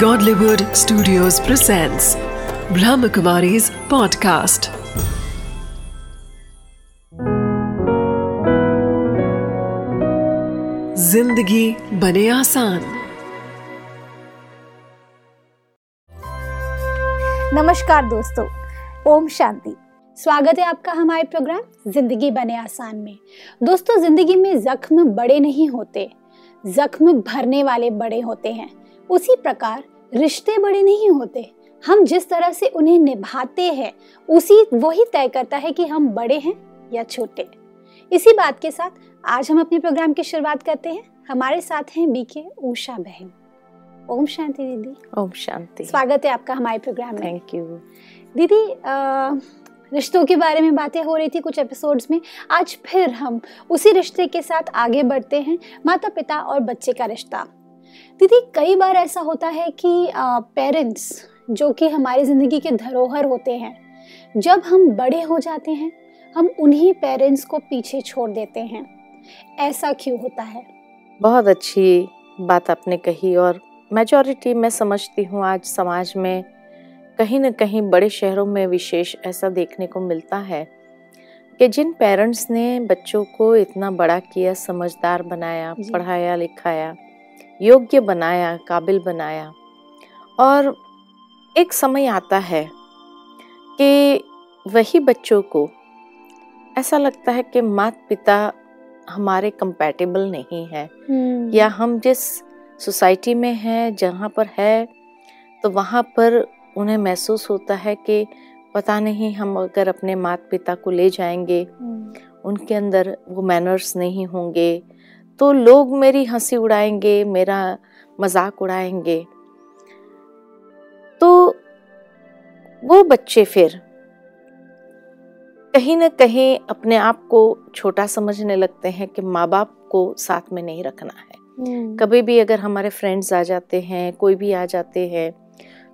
Godlywood Studios presents Brahmakumari's podcast. ज़िंदगी बने आसान। नमस्कार दोस्तों, ओम शांति। स्वागत है आपका हमारे प्रोग्राम ज़िंदगी बने आसान में। दोस्तों, ज़िंदगी में जख्म बड़े नहीं होते, जख्म भरने वाले बड़े होते हैं। उसी प्रकार रिश्ते बड़े नहीं होते। हम जिस तरह से उन्हें निभाते हैं उसी वही तय करता है कि हम बड़े हैं या छोटे। इसी बात के साथ आज हम अपने प्रोग्राम की शुरुआत करते हैं। हमारे साथ हैं बीके उषा बहन। ओम शांति दीदी। ओम शांति। स्वागत है आपका हमारे प्रोग्राम में। थैंक यू दीदी रिश्तों के बारे में बातें हो रही थी कुछ एपिसोड्स में। आज फिर हम उसी रिश्ते के साथ आगे बढ़ते हैं। माता पिता और बच्चे का रिश्ता। दीदी कई बार ऐसा होता है कि पेरेंट्स जो कि हमारी ज़िंदगी के धरोहर होते हैं जब हम बड़े हो जाते हैं हम उन्हीं पेरेंट्स को पीछे छोड़ देते हैं। ऐसा क्यों होता है? बहुत अच्छी बात आपने कही और मेजॉरिटी मैं समझती हूँ आज समाज में कहीं ना कहीं बड़े शहरों में विशेष ऐसा देखने को मिलता है कि जिन पेरेंट्स ने बच्चों को इतना बड़ा किया समझदार बनाया पढ़ाया लिखाया योग्य बनाया काबिल बनाया। और एक समय आता है कि वही बच्चों को ऐसा लगता है कि माता पिता हमारे कंपैटिबल नहीं है। या हम जिस सोसाइटी में हैं जहाँ पर है तो वहाँ पर उन्हें महसूस होता है कि पता नहीं हम अगर अपने माता पिता को ले जाएँगे हम्म, उनके अंदर वो मैनर्स नहीं होंगे। तो लोग मेरी हँसी उड़ाएँगे मेरा मज़ाक उड़ाएँगे। तो वो बच्चे फिर कहीं ना कहीं अपने आप को छोटा समझने लगते हैं कि माँ बाप को साथ में नहीं रखना है। हम्म, कभी भी अगर हमारे फ्रेंड्स आ जाते हैं कोई भी आ जाते हैं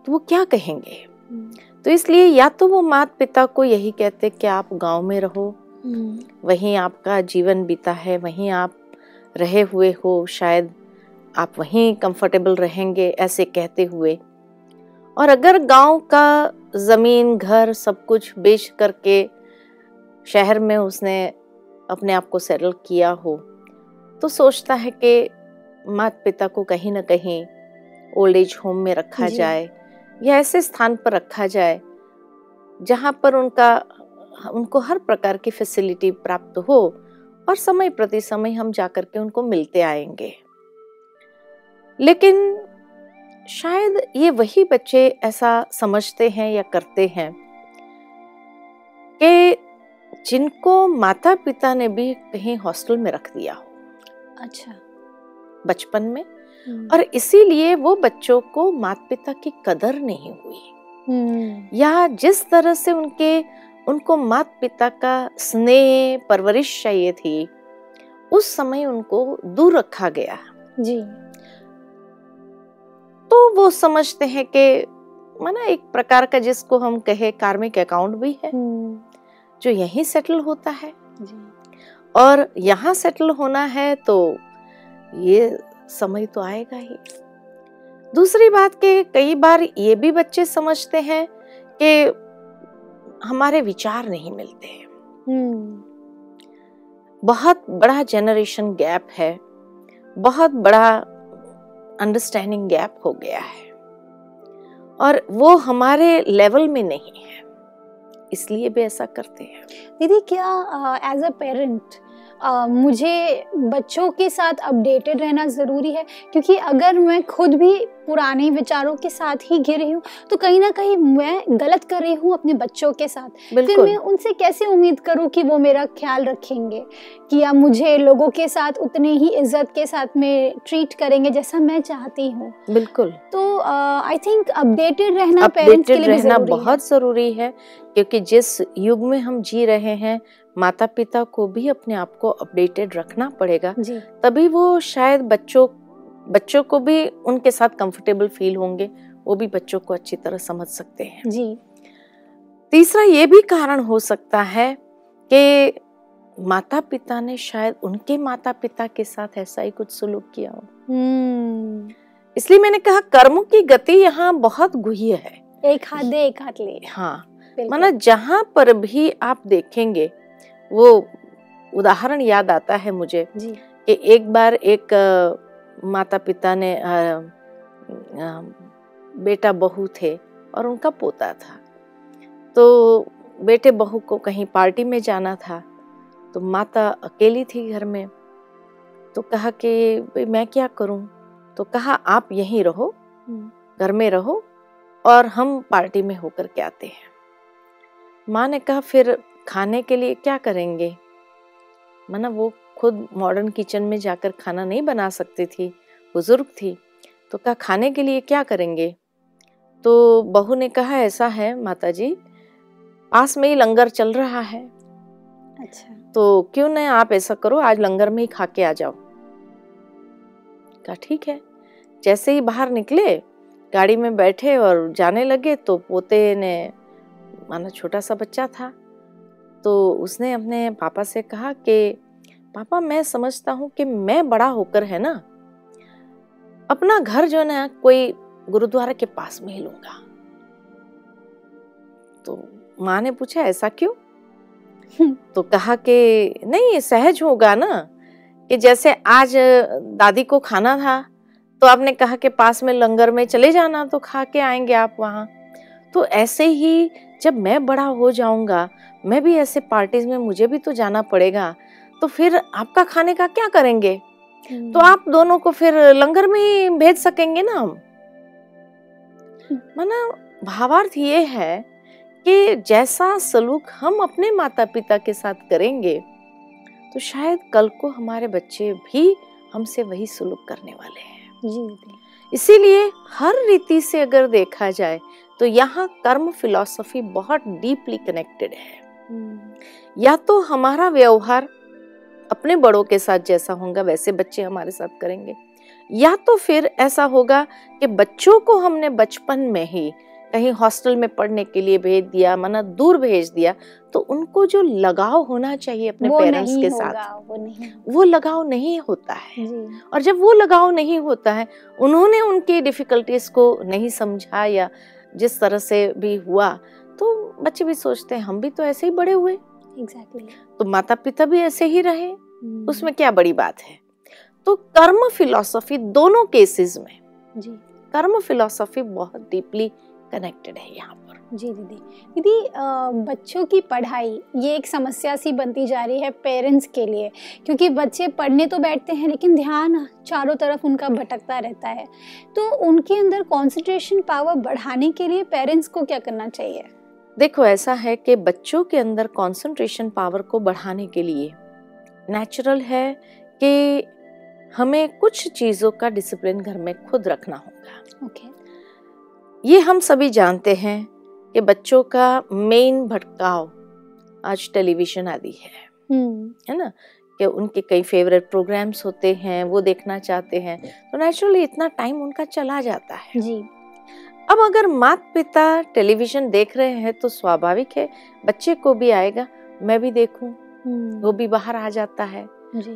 तो वो क्या कहेंगे? हम्म, तो इसलिए या तो वो माता पिता को यही कहते कि आप गाँव में रहो हम्म, वहीं आपका जीवन बीता है वहीं आप रहे हुए हो शायद आप वहीं कंफर्टेबल रहेंगे ऐसे कहते हुए। और अगर गाँव का ज़मीन घर सब कुछ बेच करके शहर में उसने अपने आप को सेटल किया हो तो सोचता है कि माता पिता को कहीं ना कहीं ओल्ड एज होम में रखा जाए या ऐसे स्थान पर रखा जाए जहाँ पर उनका उनको हर प्रकार की फैसिलिटी प्राप्त हो। और समय प्रति समय हम जाकर के उनको मिलते आएँगे। लेकिन शायद ये वही बच्चे ऐसा समझते हैं या करते हैं कि जिनको माता पिता ने भी कहीं हॉस्टल में रख दिया हो। अच्छा। बचपन में। हम्म, और इसीलिए वो बच्चों को माता पिता की कदर नहीं हुई। हम्म, या जिस तरह से उनके उनको माता पिता का स्नेह परवरिश चाहिए थी। उस समय उनको दूर रखा गया। जी। तो वो समझते हैं कि माना एक प्रकार का जिसको हम कहे कार्मिक अकाउंट भी है। हम्म, जो यहीं सेटल होता है। जी। और यहाँ सेटल होना है तो ये समय तो आएगा ही। दूसरी बात के कई बार ये भी बच्चे समझते हैं कि हमारे विचार नहीं मिलते हैं। हम्म, बहुत बड़ा जनरेशन गैप है। बहुत बड़ा अंडरस्टैंडिंग गैप हो गया है। और वो हमारे लेवल में नहीं है। इसलिए भी ऐसा करते हैं। दीदी क्या एज अ पेरेंट मुझे बच्चों के साथ अपडेटेड रहना ज़रूरी है क्योंकि अगर मैं खुद भी पुराने विचारों के साथ ही घिरी हूँ तो कहीं ना कहीं मैं गलत कर रही हूँ अपने बच्चों के साथ। फिर मैं उनसे कैसे उम्मीद करूँ कि वो मेरा ख्याल रखेंगे? कि या मुझे लोगों के साथ उतने ही इज़्ज़त के साथ में ट्रीट करेंगे जैसा मैं चाहती हूँ। बिल्कुल। तो आई थिंक अपडेटेड रहना पेरेंट्स के अपडेटेड लिए रहना बहुत ज़रूरी है क्योंकि जिस युग में हम जी रहे हैं माता पिता को भी अपने आप को अपडेटेड रखना पड़ेगा। तभी वो शायद बच्चों बच्चों को भी उनके साथ कंफर्टेबल फील होंगे वो भी बच्चों को अच्छी तरह समझ सकते हैं। जी। तीसरा ये भी कारण हो सकता है कि माता पिता ने शायद उनके माता पिता के साथ ऐसा ही कुछ सुलूक किया हो। हम्म। इसलिए मैंने कहा कर्म की गति यहाँ बहुत गुह्य है। एक हाथ दे एक हाथ ले। हाँ। माना जहाँ पर भी आप देखेंगे वो उदाहरण याद आता है मुझे जी। कि एक बार एक माता पिता ने अ, अ, बेटा बहू थे और उनका पोता था। तो बेटे बहू को कहीं पार्टी में जाना था तो माता अकेली थी घर में तो कहा कि "भाई, मैं क्या करूँ? तो कहा आप यहीं रहो हम्म, घर में रहो और हम पार्टी में होकर के आते हैं। माँ ने कहा फिर खाने के लिए क्या करेंगे? माना वो खुद मॉडर्न किचन में जाकर खाना नहीं बना सकती थी बुज़ुर्ग थी तो कहा खाने के लिए क्या करेंगे? तो बहू ने कहा ऐसा है माता जी पास में ही लंगर चल रहा है। अच्छा। तो क्यों न आप ऐसा करो आज लंगर में ही खा के आ जाओ। कहा ठीक है जैसे ही बाहर निकले गाड़ी में बैठे और जाने लगे तो पोते ने माना छोटा सा बच्चा था तो उसने अपने पापा से कहा कि पापा मैं समझता हूँ कि मैं बड़ा होकर है ना अपना घर जो है ना कोई गुरुद्वारा के पास में ही लूँगा। तो माँ ने पूछा ऐसा क्यों? तो कहा कि नहीं सहज होगा ना कि जैसे आज दादी को खाना था तो आपने कहा कि पास में लंगर में चले जाना तो खा के आएँगे आप वहाँ। तो ऐसे ही जब मैं बड़ा हो जाऊँगा मैं भी ऐसे पार्टीज़ में मुझे भी तो जाना पड़ेगा। तो फिर आपका खाने का क्या करेंगे? तो आप दोनों को फिर लंगर में ही भेज सकेंगे ना हम? माना भावार्थ ये है कि जैसा सलूक हम अपने माता पिता के साथ करेंगे तो शायद कल को हमारे बच्चे भी हमसे वही सलूक करने वाले हैं। जी इसीलिए हर रीति से अगर देखा जाए तो यहाँ कर्म फिलॉसफी बहुत डीपली कनेक्टेड है। हम्म, या तो हमारा व्यवहार अपने बड़ों के साथ जैसा होगा वैसे बच्चे हमारे साथ करेंगे या तो फिर ऐसा होगा कि बच्चों को हमने बचपन में ही कहीं हॉस्टल में पढ़ने के लिए भेज दिया मना दूर भेज दिया तो उनको जो लगाव होना चाहिए अपने पेरेंट्स के साथ वो नहीं वो लगाव नहीं होता है। और जब वो लगाव नहीं होता है उन्होंने उनकी डिफिकल्टीज को नहीं समझा या जिस तरह से भी हुआ तो बच्चे भी सोचते हैं हम भी तो ऐसे ही बड़े हुए एग्जैक्टली तो माता पिता भी ऐसे ही रहे। hmm. उसमें क्या बड़ी बात है? तो कर्म फिलॉसफी दोनों केसेस में जी। कर्म फिलॉसफी बहुत डीपली कनेक्टेड है यहाँ पर। जी दीदी। दीदी बच्चों की पढ़ाई ये एक समस्या सी बनती जा रही है पेरेंट्स के लिए क्योंकि बच्चे पढ़ने तो बैठते हैं लेकिन ध्यान चारों तरफ़ उनका भटकता रहता है। तो उनके अंदर कंसंट्रेशन पावर बढ़ाने के लिए पेरेंट्स को क्या करना चाहिए? देखो ऐसा है कि बच्चों के अंदर कंसंट्रेशन पावर को बढ़ाने के लिए नेचुरल है कि हमें कुछ चीज़ों का डिसिप्लिन घर में खुद रखना होगा। Okay okay. ये हम सभी जानते हैं कि बच्चों का मेन भटकाव आज टेलीविज़न आदि है। हम्म है ना? कि उनके कई फेवरेट प्रोग्राम्स होते हैं वो देखना चाहते हैं। तो नेचुरली इतना टाइम उनका चला जाता है। जी। अब अगर माता पिता टेलीविज़न देख रहे हैं तो स्वाभाविक है बच्चे को भी आएगा मैं भी देखूँ हम्म, वो भी बाहर आ जाता है।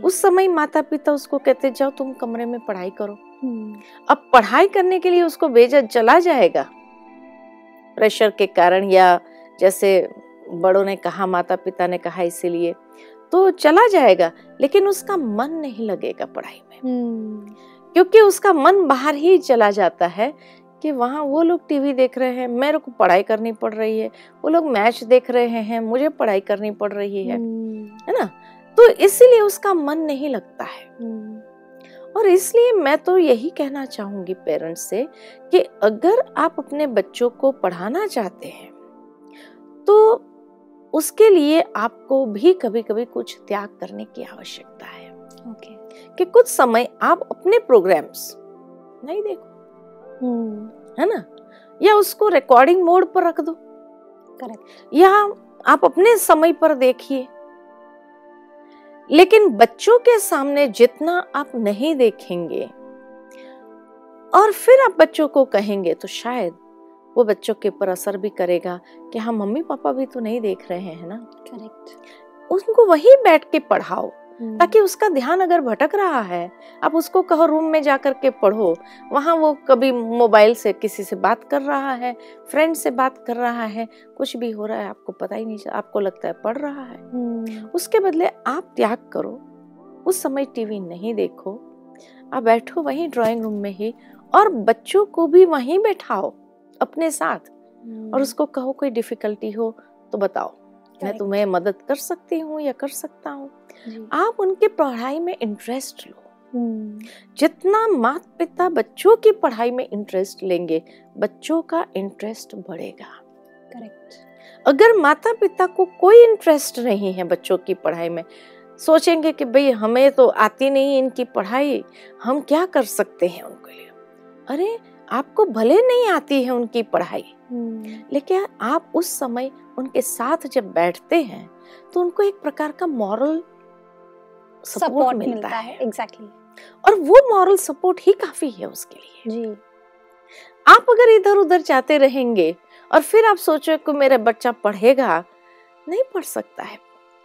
उस समय माता पिता उसको कहते जाओ तुम कमरे में पढ़ाई करो। हम्म, अब पढ़ाई करने के लिए उसको भेजा चला जाएगा। प्रेशर के कारण या जैसे बड़ों ने कहा माता पिता ने कहा इसीलिए तो चला जाएगा लेकिन उसका मन नहीं लगेगा पढ़ाई में। हम्म, क्योंकि उसका मन बाहर ही चला जाता है कि वहाँ वो लोग टीवी देख रहे हैं मेरे को पढ़ाई करनी पड़ रही है वो लोग मैच देख रहे हैं मुझे पढ़ाई करनी पड़ रही है हम्म, है ना? तो इसीलिए उसका मन नहीं लगता है। हम्म, और इसलिए मैं तो यही कहना चाहूँगी पेरेंट्स से कि अगर आप अपने बच्चों को पढ़ाना चाहते हैं तो उसके लिए आपको भी कभी कभी कुछ त्याग करने की आवश्यकता है। ओके। कि कुछ समय आप अपने प्रोग्राम्स नहीं देखो है ना? या उसको रिकॉर्डिंग मोड पर रख दो। करेक्ट या आप अपने समय पर देखिए। लेकिन बच्चों के सामने जितना आप नहीं देखेंगे और फिर आप बच्चों को कहेंगे तो शायद वो बच्चों के ऊपर असर भी करेगा कि हाँ मम्मी पापा भी तो नहीं देख रहे हैं ना? करेक्ट उनको वहीं बैठ के पढ़ाओ। ताकि उसका ध्यान अगर भटक रहा है आप उसको कहो रूम में जा के पढ़ो वहाँ वो कभी मोबाइल से किसी से बात कर रहा है फ्रेंड से बात कर रहा है कुछ भी हो रहा है आपको पता ही नहीं आपको लगता है पढ़ रहा है। हम्म, उसके बदले आप त्याग करो उस समय टीवी नहीं देखो आप बैठो वहीं ड्राइंग रूम में ही और बच्चों को भी वहीं बैठाओ अपने साथ। और उसको कहो कोई डिफिकल्टी हो तो बताओ मैं. तुम्हें मदद कर सकती हूँ या कर सकता हूँ। आप उनके पढ़ाई में इंटरेस्ट लो। हम्म, जितना माता पिता बच्चों की पढ़ाई में इंटरेस्ट लेंगे बच्चों का इंटरेस्ट बढ़ेगा। Correct. अगर माता पिता को कोई इंटरेस्ट नहीं है बच्चों की पढ़ाई में सोचेंगे कि भाई हमें तो आती नहीं इनकी पढ़ाई हम क्या कर सकते हैं उनके लिए? अरे आपको भले नहीं आती है उनकी पढ़ाई हम्म, लेकिन आप उस समय उनके साथ जब बैठते हैं तो उनको एक प्रकार का मॉरल सपोर्ट मिलता है। एग्जैक्टली और वो मॉरल सपोर्ट ही काफ़ी है उसके लिए। जी। आप अगर इधर उधर जाते रहेंगे और फिर आप सोचो कि मेरा बच्चा पढ़ेगा नहीं पढ़ सकता है।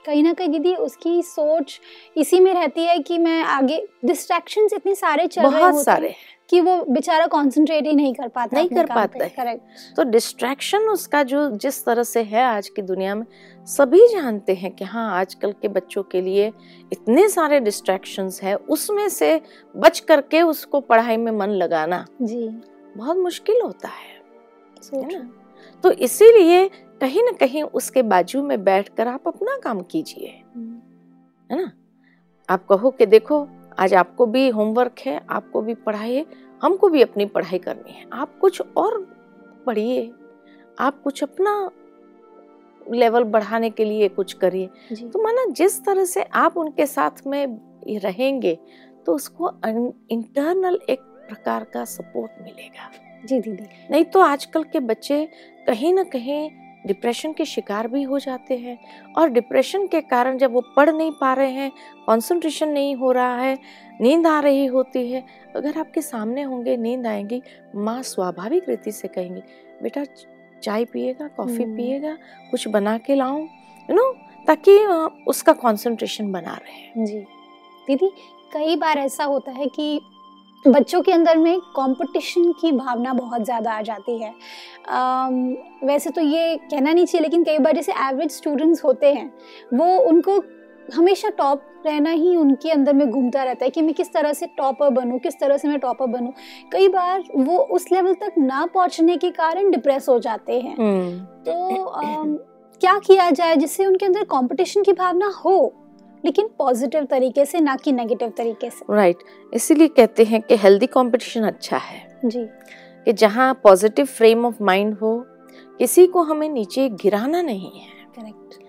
कहीं ना कहीं दीदी उसकी सोच इसी में रहती है कि मैं आगे डिस्ट्रैक्शंस इतने सारे चल रहे बहुत होते सारे हैं। कि वो बेचारा कंसंट्रेट ही नहीं कर पाता नहीं कर पाता है। करेक्ट तो डिस्ट्रैक्शन उसका जो जिस तरह से है आज की दुनिया में सभी जानते हैं कि हाँ आजकल के बच्चों के लिए इतने सारे डिस्ट्रैक्शंस है उसमें से बच करके उसको पढ़ाई में मन लगाना जी। बहुत मुश्किल होता है है ना? तो इसीलिए कहीं ना कहीं उसके बाजू में बैठकर आप अपना काम कीजिए हम्म, है ना? आप कहो कि देखो आज आपको भी होमवर्क है आपको भी पढ़ाई है हमको भी अपनी पढ़ाई करनी है। आप कुछ और पढ़िए आप कुछ अपना लेवल बढ़ाने के लिए कुछ करिए। तो माना जिस तरह से आप उनके साथ में रहेंगे तो उसको इंटरनल एक प्रकार का सपोर्ट मिलेगा। जी दीदी। नहीं तो आजकल के बच्चे कहीं ना कहीं डिप्रेशन के शिकार भी हो जाते हैं। और डिप्रेशन के कारण जब वो पढ़ नहीं पा रहे हैं कंसंट्रेशन नहीं हो रहा है नींद आ रही होती है अगर आपके सामने होंगे नींद आएँगी माँ स्वाभाविक रीति से कहेंगी बेटा चाय पिएगा कॉफ़ी हम्म। पिएगा कुछ बना के लाऊं यू नो ताकि उसका कंसंट्रेशन बना रहे। जी। दीदी कई बार ऐसा होता है कि बच्चों के अंदर में कंपटीशन की भावना बहुत ज़्यादा आ जाती है। अम, वैसे तो ये कहना नहीं चाहिए लेकिन कई बार जैसे एवरेज स्टूडेंट्स होते हैं वो उनको हमेशा टॉप रहना ही उनके अंदर में घूमता रहता है कि मैं किस तरह से टॉपर बनूं किस तरह से मैं टॉपर बनूं। कई बार वो उस लेवल तक ना पहुँचने के कारण डिप्रेस हो जाते हैं। तो अम, क्या किया जाए जिससे उनके अंदर कंपटीशन की भावना हो? लेकिन पॉजिटिव तरीके से ना कि नेगेटिव तरीके से। Right right. इसीलिए कहते हैं कि हेल्दी कंपटीशन अच्छा है। जी। कि जहाँ पॉजिटिव फ्रेम ऑफ़ माइंड हो किसी को हमें नीचे गिराना नहीं है। करेक्ट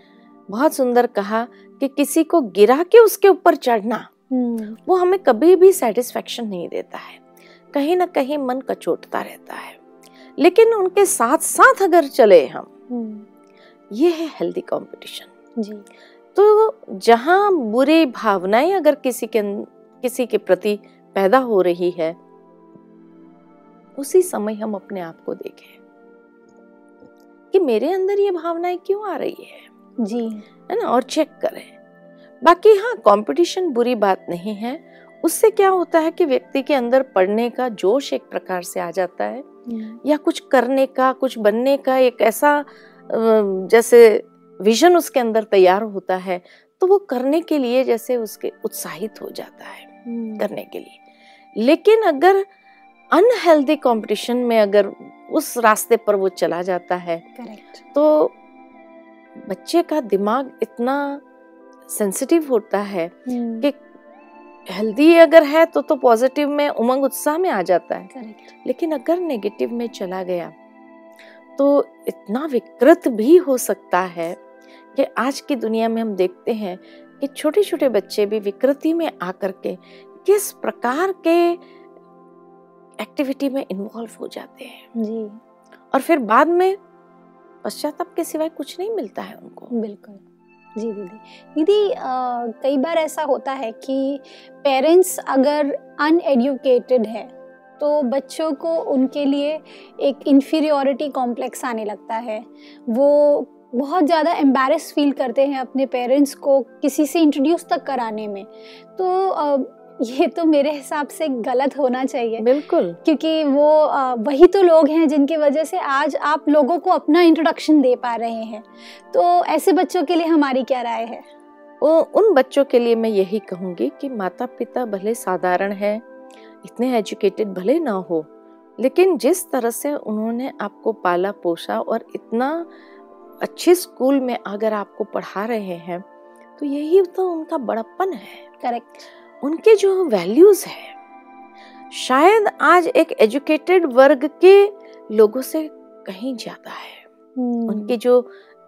बहुत सुंदर कहा कि किसी को गिरा के उसके ऊपर चढ़ना वो हमें कभी भी सेटिस्फेक्शन नहीं देता है। कहीं ना कहीं मन कचोटता रहता है। लेकिन उनके साथ साथ अगर चले हम ये है हेल्दी कंपटीशन जी। तो जहाँ बुरी भावनाएँ अगर किसी के अं- किसी के प्रति पैदा हो रही है उसी समय हम अपने आप को देखें कि मेरे अंदर ये भावनाएँ क्यों आ रही है? जी। है ना? और चेक करें। बाकी हाँ कंपटीशन बुरी बात नहीं है। उससे क्या होता है कि व्यक्ति के अंदर पढ़ने का जोश एक प्रकार से आ जाता है या कुछ करने का कुछ बनने का एक ऐसा जैसे विजन उसके अंदर तैयार होता है तो वो करने के लिए जैसे उसके उत्साहित हो जाता है करने के लिए। लेकिन अगर अनहेल्दी कंपटीशन में अगर उस रास्ते पर वो चला जाता है करेक्ट तो बच्चे का दिमाग इतना सेंसिटिव होता है कि हेल्दी अगर है तो तो पॉजिटिव में उमंग उत्साह में आ जाता है। करेक्ट लेकिन अगर नेगेटिव में चला गया तो इतना विकृत भी हो सकता है कि आज की दुनिया में हम देखते हैं कि छोटे छोटे बच्चे भी विकृति में आकर के किस प्रकार के एक्टिविटी में इन्वॉल्व हो जाते हैं। जी। और फिर बाद में पश्चाताप के सिवाय कुछ नहीं मिलता है उनको। बिल्कुल। जी दीदी। दीदी कई बार ऐसा होता है कि पेरेंट्स अगर अनएडुकेटेड है तो बच्चों को उनके लिए एक इन्फीरियोरिटी कॉम्प्लेक्स आने लगता है। वो बहुत ज़्यादा एम्बेरस फील करते हैं अपने पेरेंट्स को किसी से इंट्रोड्यूस तक कराने में। तो ये तो मेरे हिसाब से गलत होना चाहिए। बिल्कुल। क्योंकि वो वही तो लोग हैं जिनकी वजह से आज आप लोगों को अपना इंट्रोडक्शन दे पा रहे हैं। तो ऐसे बच्चों के लिए हमारी क्या राय है? उन बच्चों के लिए मैं यही कहूँगी कि माता पिता भले साधारण है इतने एजुकेटेड भले ना हो लेकिन जिस तरह से उन्होंने आपको पाला पोसा और इतना अच्छे स्कूल में अगर आपको पढ़ा रहे हैं तो यही तो उनका बड़प्पन है। करेक्ट उनके जो वैल्यूज़ है शायद आज एक एजुकेटेड वर्ग के लोगों से कहीं ज़्यादा है। उनके जो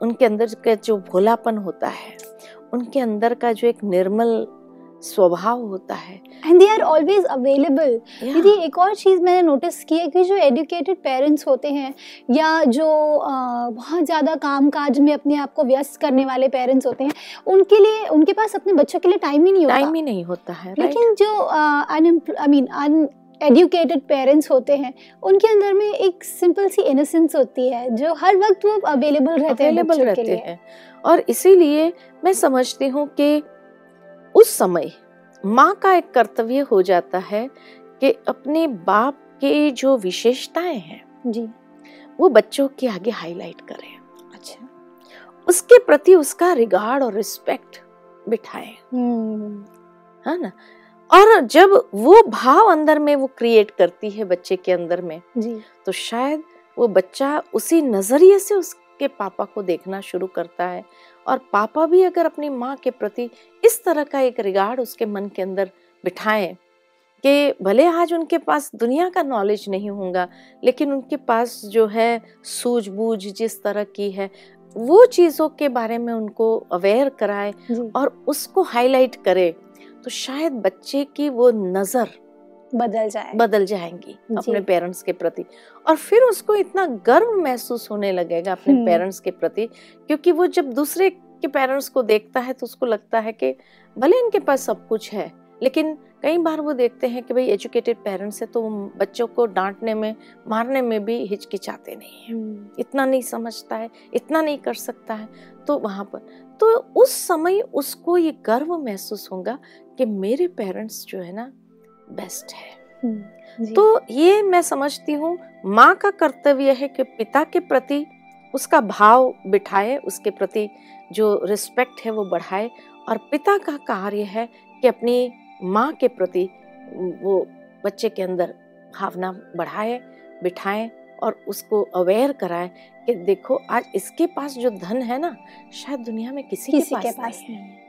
उनके अंदर का जो भोलापन होता है उनके अंदर का जो एक निर्मल स्वभाव होता है। And they are always available दीदी एक और चीज़ मैंने नोटिस की है कि जो एजुकेटेड पेरेंट्स होते हैं या जो बहुत ज़्यादा काम काज में अपने आप को व्यस्त करने वाले पेरेंट्स होते हैं उनके लिए उनके पास अपने बच्चों के लिए टाइम ही नहीं होता। टाइम ही नहीं होता है लेकिन जो I mean uneducated parents होते हैं उनके अंदर में एक सिंपल सी इनोसेंस होती है जो हर वक्त वो अवेलेबल रहते हैं अवेलेबल रहते हैं। और इसीलिए मैं समझती हूँ कि उस समय माँ का एक कर्तव्य हो जाता है कि अपने बाप के जो विशेषताएँ हैं जी। वो बच्चों के आगे हाईलाइट करें। अच्छा। उसके प्रति उसका रिगार्ड और रिस्पेक्ट बिठाए। हम्म। है ना? और जब वो भाव अंदर में वो क्रिएट करती है बच्चे के अंदर में जी। तो शायद वो बच्चा उसी नज़रिए से उसके पापा को देखना शुरू करता है। और पापा भी अगर अपनी माँ के प्रति इस तरह का एक रिगार्ड उसके मन के अंदर बिठाएँ कि भले आज उनके पास दुनिया का नॉलेज नहीं होगा लेकिन उनके पास जो है सूझबूझ जिस तरह की है वो चीज़ों के बारे में उनको अवेयर कराए और उसको हाईलाइट करे। तो शायद बच्चे की वो नज़र बदल जाए बदल जाएँगी अपने पेरेंट्स के प्रति। और फिर उसको इतना गर्व महसूस होने लगेगा अपने हम्म। पेरेंट्स के प्रति क्योंकि वो जब दूसरे के पेरेंट्स को देखता है तो उसको लगता है कि भले इनके पास सब कुछ है लेकिन कई बार वो देखते हैं कि भाई एजुकेटेड पेरेंट्स है तो वो बच्चों को डांटने में मारने में भी हिचकिचाते नहीं हैं। हम्म, इतना नहीं समझता है इतना नहीं कर सकता है तो वहाँ पर। तो उस समय उसको ये गर्व महसूस होगा कि मेरे पेरेंट्स जो है ना बेस्ट है। हम्म, तो ये मैं समझती हूँ माँ का कर्तव्य है कि पिता के प्रति उसका भाव बिठाए उसके प्रति जो रिस्पेक्ट है वो बढ़ाए और पिता का कार्य है कि अपनी माँ के प्रति वो बच्चे के अंदर भावना बढ़ाए बिठाए और उसको अवेयर कराए कि देखो आज इसके पास जो धन है ना शायद दुनिया में किसी, किसी के पास, के पास, नहीं है।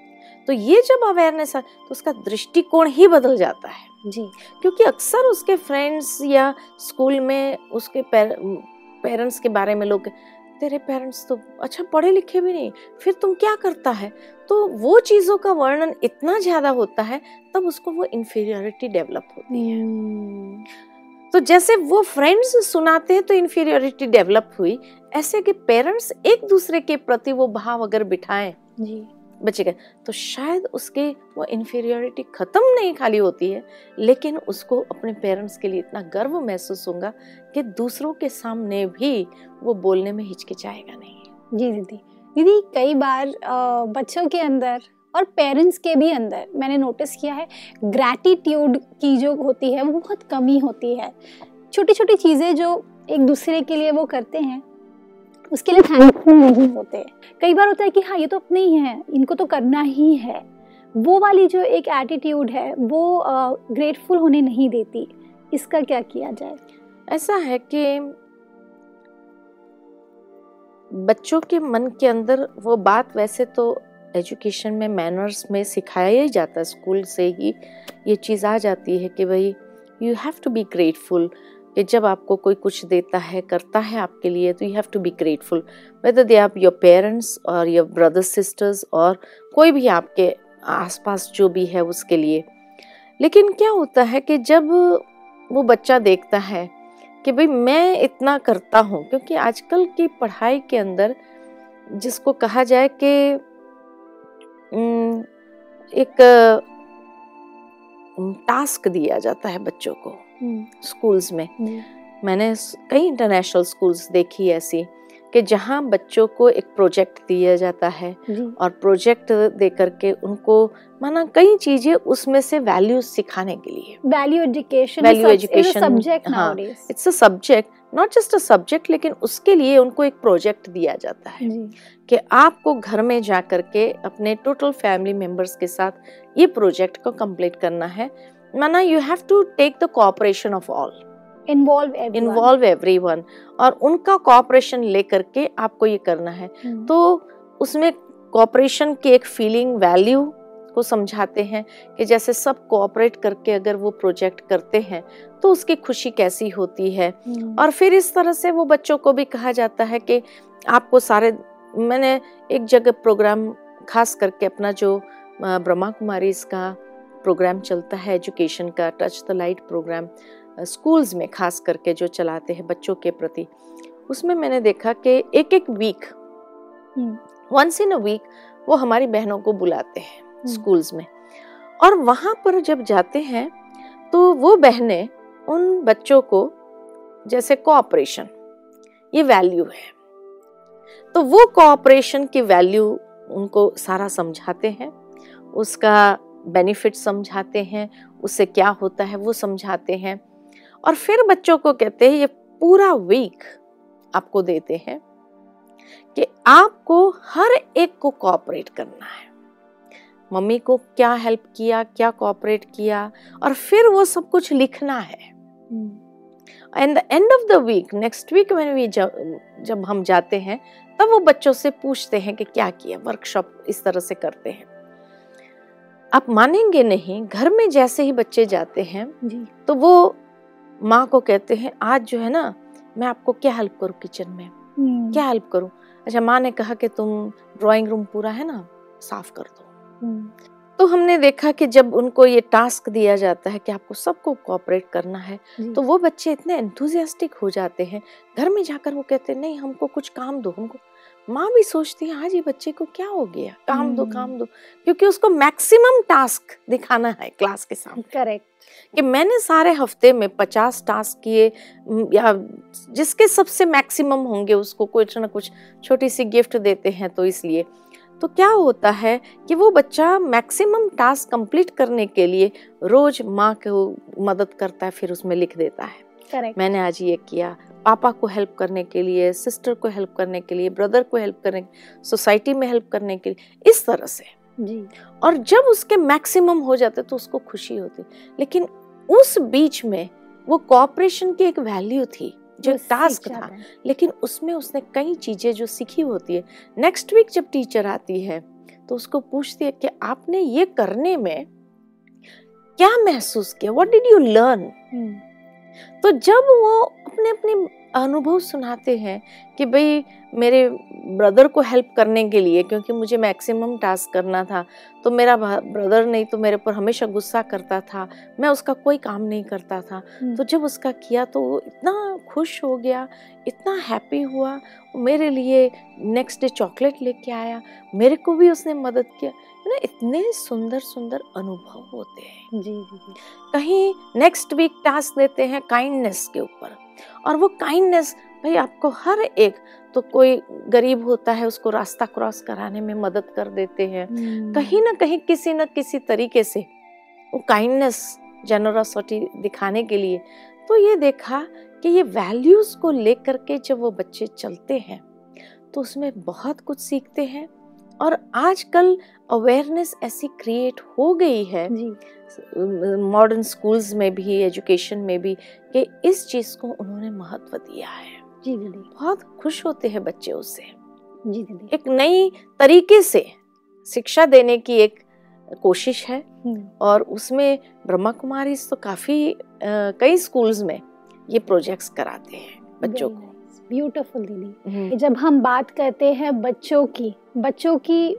तो ये जब अवेयरनेस है तो उसका दृष्टिकोण ही बदल जाता है। जी। क्योंकि अक्सर उसके फ्रेंड्स या स्कूल में उसके पेरेंट्स के बारे में लोग तेरे पेरेंट्स तो अच्छा पढ़े लिखे भी नहीं फिर तुम क्या करता है? तो वो चीज़ों का वर्णन इतना ज़्यादा होता है तब उसको वो इन्फीरियोरिटी डेवलप होती है। हम्म, तो जैसे वो फ्रेंड्स सुनाते हैं तो इन्फीरियोरिटी डेवलप हुई। ऐसे कि पेरेंट्स एक दूसरे के प्रति वो भाव अगर बिठाएँ जी। बच्चे का तो शायद उसके वो इन्फीरियोरिटी खत्म नहीं खाली होती है, लेकिन उसको अपने पेरेंट्स के लिए इतना गर्व महसूस होगा कि दूसरों के सामने भी वो बोलने में हिचकिचाएगा नहीं। जी दीदी। दीदी, कई बार बच्चों के अंदर और पेरेंट्स के भी अंदर मैंने नोटिस किया है ग्रैटिट्यूड की जो होती है, वो बहुत कमी होती है। छोटी छोटी चीज़ें जो एक दूसरे के लिए वो करते हैं उसके लिए थैंकफुल नहीं होते। कई बार होता है कि हाँ ये तो अपने ही है, इनको तो करना ही है। वो वाली जो एक एटीट्यूड है, वो ग्रेटफुल होने नहीं देती। इसका क्या किया जाए? ऐसा है कि बच्चों के मन के अंदर वो बात वैसे तो एजुकेशन में मैनर्स में सिखाया ही जाता है। स्कूल से ही ये चीज़ आ जाती है कि भाई you have to be grateful कि जब आपको कोई कुछ देता है, करता है आपके लिए तो you have to be grateful whether they आप योर पेरेंट्स और योर ब्रदर्स सिस्टर्स और कोई भी आपके आसपास जो भी है उसके लिए. लेकिन क्या होता है कि जब वो बच्चा देखता है कि भाई मैं इतना करता हूँ, क्योंकि आजकल की पढ़ाई के अंदर जिसको कहा जाए कि एक टास्क दिया जाता है बच्चों को. स्कूल्स में। मैंने कई इंटरनेशनल स्कूल्स देखी ऐसी कि जहाँ बच्चों को एक प्रोजेक्ट दिया जाता है और प्रोजेक्ट दे करके उनको माना कई चीज़ें उसमें से वैल्यू सिखाने के लिए। Value education value education subject हाँ। It's a subject not just a subject लेकिन उसके लिए उनको एक प्रोजेक्ट दिया जाता है कि आपको घर में जा करके अपने टोटल फैमिली मेंबर्स के साथ ये प्रोजेक्ट को कंप्लीट करना है। माना you have to take the cooperation of all involve involve everyone और उनका कोऑपरेशन लेकर के आपको ये करना है। तो तो उसमें कोऑपरेशन की एक फीलिंग वैल्यू को समझाते हैं कि जैसे सब कोऑपरेट करके अगर वो प्रोजेक्ट करते हैं तो उसकी खुशी कैसी होती है। और फिर इस तरह से वो बच्चों को भी कहा जाता है कि आपको सारे मैंने एक जगह प्रोग्राम खास करके अपना जो ब्रह्मा कुमारी इसका प्रोग्राम चलता है एजुकेशन का touch the light programme schools में खास करके जो चलाते हैं बच्चों के प्रति। उसमें मैंने देखा कि एक एक week once in a week वो हमारी बहनों को बुलाते हैं स्कूल्स में। और वहाँ पर जब जाते हैं तो वो बहनें उन बच्चों को जैसे कोऑपरेशन ये वैल्यू है। तो वो कोऑपरेशन की वैल्यू उनको सारा समझाते हैं उसका बेनिफिट समझाते हैं उससे क्या होता है वो समझाते हैं। और फिर बच्चों को कहते हैं ये पूरा वीक आपको देते हैं कि आपको हर एक को कोऑपरेट करना है। मम्मी को क्या हेल्प किया क्या कॉपरेट किया और फिर वो सब कुछ लिखना है। And the end of the week next week में भी जब जब हम जाते हैं तब वो बच्चों से पूछते हैं कि क्या किया वर्कशॉप इस तरह से करते हैं। आप मानेंगे नहीं घर में जैसे ही बच्चे जाते हैं जी। तो वो माँ को कहते हैं आज जो है ना मैं आपको क्या हेल्प करूँ किचन में? क्या हेल्प करूँ? अच्छा माँ ने कहा कि तुम ड्राइंग रूम पूरा है ना साफ़ कर दो। तो हमने देखा कि जब उनको ये टास्क दिया जाता है कि आपको सबको कोऑपरेट करना है तो वो बच्चे इतने एंथुजियास्टिक हो जाते हैं। घर में जाकर वो कहते हैं नहीं हमको कुछ काम दो हमको माँ भी सोचती है आज ये बच्चे को क्या हो गया? काम दो हम्म। काम दो। क्योंकि उसको मैक्सिमम टास्क दिखाना है क्लास के सामने। करेक्ट। कि मैंने सारे हफ़्ते में पचास टास्क किए या जिसके सबसे मैक्सिमम होंगे उसको कुछ ना कुछ छोटी सी गिफ्ट देते हैं तो इसलिए। तो क्या होता है कि वो बच्चा मैक्सिमम टास्क कंप्लीट करने के लिए रोज माँ को मदद करता है फिर उसमें लिख देता है। करेक्ट मैंने आज ये किया। पापा को हेल्प करने के लिए सिस्टर को हेल्प करने के लिए ब्रदर को हेल्प करने सोसाइटी में हेल्प करने के लिए इस तरह से। जी। और जब उसके मैक्सिमम हो जाते तो उसको खुशी होती। लेकिन उस बीच में वो कॉपरेशन की एक वैल्यू थी जो टास्क था। लेकिन उसमें उसने कई चीज़ें जो सीखी होती है। नेक्स्ट वीक जब टीचर आती है तो उसको पूछती है कि आपने ये करने में क्या महसूस किया? व्हाट डिड यू लर्न तो जब वो अपने अपने अनुभव सुनाते हैं कि भाई मेरे ब्रदर को हेल्प करने के लिए क्योंकि मुझे मैक्सिमम टास्क करना था तो मेरा ब्रदर नहीं तो मेरे पर हमेशा गुस्सा करता था मैं उसका कोई काम नहीं करता था। हम्म, तो जब उसका किया तो वो इतना खुश हो गया इतना हैप्पी हुआ मेरे लिए नेक्स्ट डे चॉकलेट लेके आया मेरे को भी उसने मदद किया। ना इतने सुंदर सुंदर अनुभव होते हैं। जी जी जी। कहीं नेक्स्ट वीक टास्क देते हैं काइंडनेस के ऊपर और वो काइंडनेस भाई आपको हर एक तो कोई गरीब होता है उसको रास्ता क्रॉस कराने में मदद कर देते हैं। हम्म, कहीं ना कहीं किसी न किसी तरीके से वो काइंडनेस जेनरसिटी दिखाने के लिए तो ये देखा कि ये वैल्यूज़ को लेकर के जब वो बच्चे चलते हैं तो उसमें बहुत कुछ सीखते हैं। और आजकल अवेयरनेस ऐसी क्रिएट हो गई है। मॉडर्न स्कूल्स में भी एजुकेशन में भी कि इस चीज़ को उन्होंने महत्व दिया है। जी दीदी बहुत खुश होते हैं बच्चे उससे जी दीदी एक नई तरीके से शिक्षा देने की एक कोशिश है। हम्म, और उसमें ब्रह्मा कुमारी तो काफ़ी कई स्कूल्स में ये प्रोजेक्ट्स कराते हैं बच्चों को। ब्यूटीफुल दीदी हम्म, जब हम बात करते हैं बच्चों की बच्चों की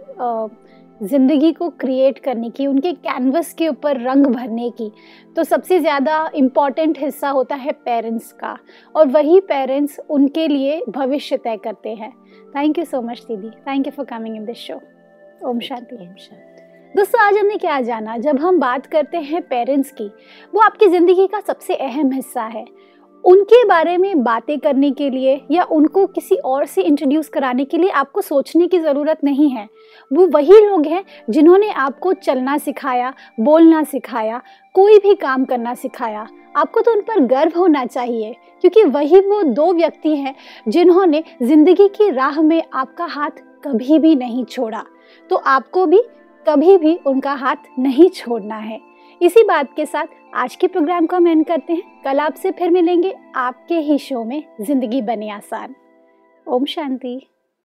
ज़िंदगी को क्रिएट करने की उनके कैनवस के ऊपर रंग भरने की तो सबसे ज़्यादा इंपॉर्टेंट हिस्सा होता है पेरेंट्स का। और वही पेरेंट्स उनके लिए भविष्य तय करते हैं। थैंक यू सो मच दीदी thank you for coming in this show Om Shanti. Om Shanti. दोस्तों आज हमने क्या जाना? जब हम बात करते हैं पेरेंट्स की वो आपकी ज़िंदगी का सबसे अहम हिस्सा है। उनके बारे में बातें करने के लिए या उनको किसी और से इंट्रोड्यूस कराने के लिए आपको सोचने की ज़रूरत नहीं है। वो वही लोग हैं जिन्होंने आपको चलना सिखाया, बोलना सिखाया, कोई भी काम करना सिखाया। आपको तो उन पर गर्व होना चाहिए, क्योंकि वही वो दो व्यक्ति हैं जिन्होंने ज़िंदगी की राह में आपका हाथ कभी भी नहीं छोड़ा। तो आपको भी कभी भी उनका हाथ नहीं छोड़ना है। इसी बात के साथ आज के प्रोग्राम को हम एंड करते हैं। कल आपसे फिर मिलेंगे आपके ही शो में, ज़िंदगी बने आसान। ओम शांति।